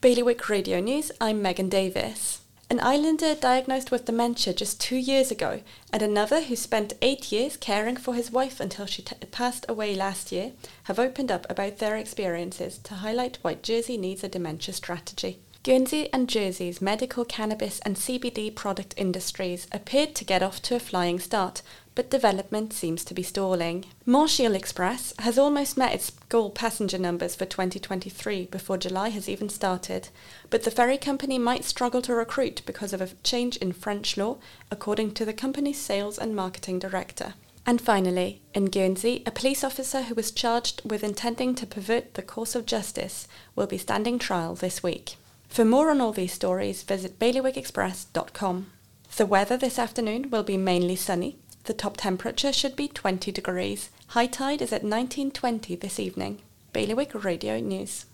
Bailiwick Radio News, I'm Megan Davis. An islander diagnosed with dementia just two years ago, and another who spent eight years caring for his wife until she t- passed away last year, have opened up about their experiences to highlight why Jersey needs a dementia strategy. Guernsey and Jersey's medical cannabis and CBD product industries appeared to get off to a flying start, but development seems to be stalling. Manche Iles Express has almost met its goal passenger numbers for 2023 before July has even started, but the ferry company might struggle to recruit because of a change in French law, according to the company's sales and marketing director. And finally, in Guernsey, a police officer who was charged with intending to pervert the course of justice will be standing trial this week. For more on all these stories, visit bailiwickexpress.com. The weather this afternoon will be mainly sunny, the top temperature should be 20 degrees. High tide is at 1920 this evening. Bailiwick Radio News.